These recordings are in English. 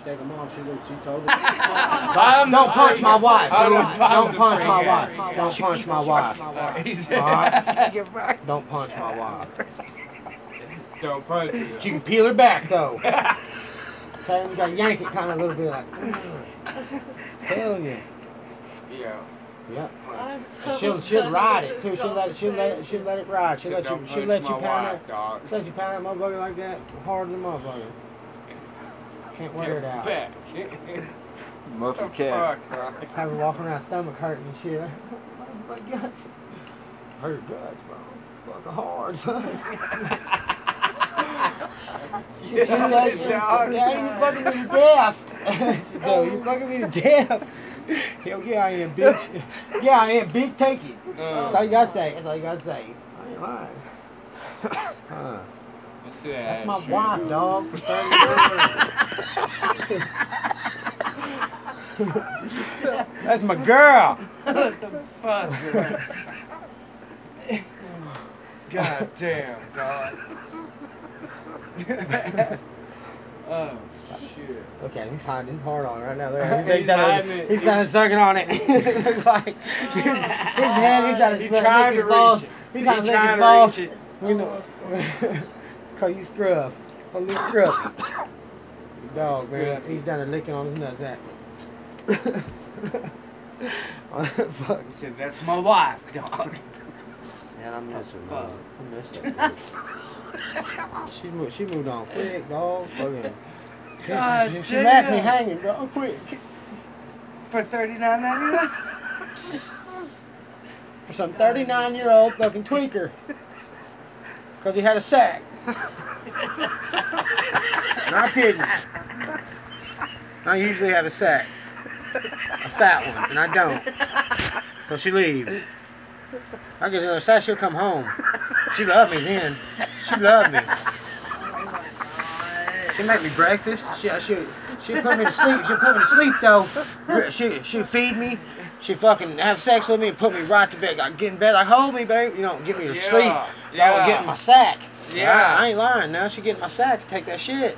She take them off. She looked. She told me. Don't punch my wife. I'm Don't, the- I'm don't punch my wife. Don't punch my wife. Alright. Alright. Get back. Don't punch my wife. Don't punch me. She can peel her back though. Okay, you gotta yank it kind of a little bit like. Hell yeah. yeah. Yep. I'm so And she'll she'll ride it too. She'll let it she'll let it she'll let it ride. She'll let you she'll let you pound wife, that she'll let you pound that motherfucker like that harder than motherfucker. Can't wear it out. Back. Muffin The cat. fuck, bro? Have walking around stomach hurting and shit. My guts. Hurt guts, bro. Fucking hard, son. she, she Yeah, said, dog. yeah, you fucking me to death. she said, you oh. fucking me to death. Hell yeah, I am, bitch. Yeah, I am, bitch. Take it. That's all you gotta say. That's all you gotta say. I ain't lying. Huh. Let's see That's that my shit. wife, dog. For 30 years. That's my girl. what the fuck? God damn, dog. oh shit. Okay, he's hiding his heart on it right now. Look, He's he's, he's, done, hiding it. he's done sucking on it. Looks like his hand. He's trying to He lick tried his to balls. reach it. He's trying He to lick his tried to balls. reach it. You know. Oh, Call you scruff. Call you scruff. Dog, man. He's down there licking on his nuts. That. Fuck. He said, "That's my wife, dog." Man, I miss her, Fuck. man. I miss that bitch. she, mo- she moved on quick, dog. Fucking. She, God she, she, she left me hanging, dog, quick. For thirty nine ninety nine. For some 39 year old fucking tweaker. Because he had a sack. Not kidding. I usually have a sack. A fat one, and I don't. So she leaves. I get another sack, she'll come home. She loved me then. She loved me. She make me breakfast. She she she put me to sleep. She put me to sleep though. She she feed me. She fucking have sex with me and put me right to bed. Like get in bed, like hold me, babe. You know, get me to Yeah, sleep. yeah. Y'all get in my sack. Yeah. I, I ain't lying. Now she get in my sack, take that shit.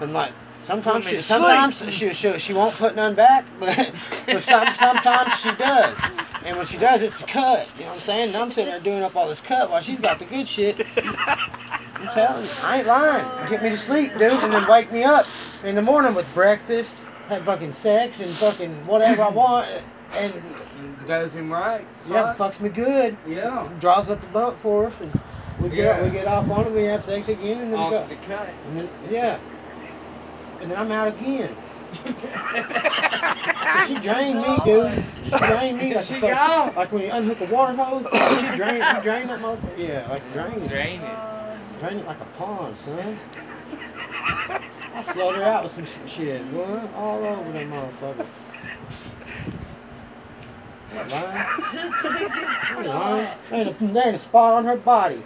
And like sometimes she sometimes she, she she won't put none back, but but some, sometimes she does. And when she does, it's a cut. You know what I'm saying? And I'm sitting there doing up all this cut while she's got the good shit. I'm telling you, I ain't lying. Get me to sleep, dude, and then wake me up in the morning with breakfast, have fucking sex, and fucking whatever I want, and Does him right. yeah, Fuck. fucks me good. Yeah. Draws up the bump for us, and we get Yeah. we get off on it, we have sex again, and then we Off go, the cut. and then yeah, and then I'm out again. She drained me, dude. She drained me like She a fuck, gone. like when you unhook a water hose. She drained, she drained that motherfucker. Yeah, like drained it. Drain it. Uh, Drain it like a pond, son. I float her out with some shit, boy. All over that motherfucker. Ain't lying. Ain't lying. There ain't, a, there a spot on her body.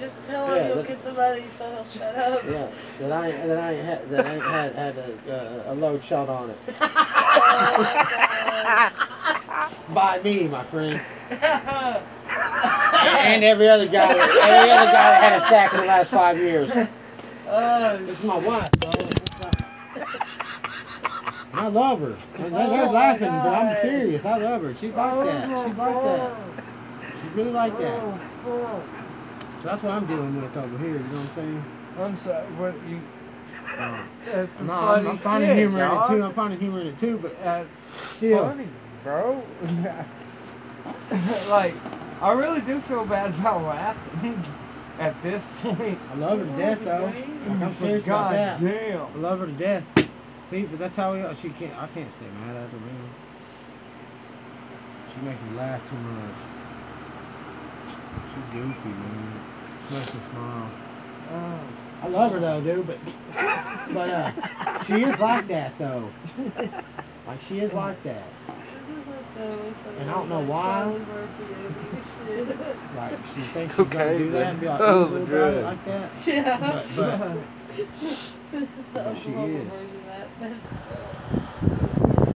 Just tell him Yeah, you'll get the money so he'll shut up. Yeah, that I that I ain't had, that I ain't had, had a, uh, a load shot on it. By me, my friend. and, every other guy, that- every other guy that had a sack in the last five years. Oh, This is my wife, I love her. They- Oh they're my laughing, but I'm serious. I love her. She's like that. She's like that. She's really like that. Oh, So that's what I'm dealing with over here. You know what I'm saying? I'm sorry. What you? Uh, no, I'm, I'm finding shit, humor in it too. I'm finding humor in it too, but That's still. funny, bro. like, I really do feel bad about laughing at this point. I love her to death, though. Like, I'm serious about God that. I love her to death. See, but that's how we are. She can't. I can't stay mad at her, man. She makes me laugh too much. She's goofy, man. She makes me smile. Oh. I love her though, dude, but but uh, she is like that though. Like she is like that. And I don't know why. Charlie Murphy movie shit. Like she thinks she's gonna do that then. and be like Oh, evil the about it like that. Yeah. But but this is the But she is. happen.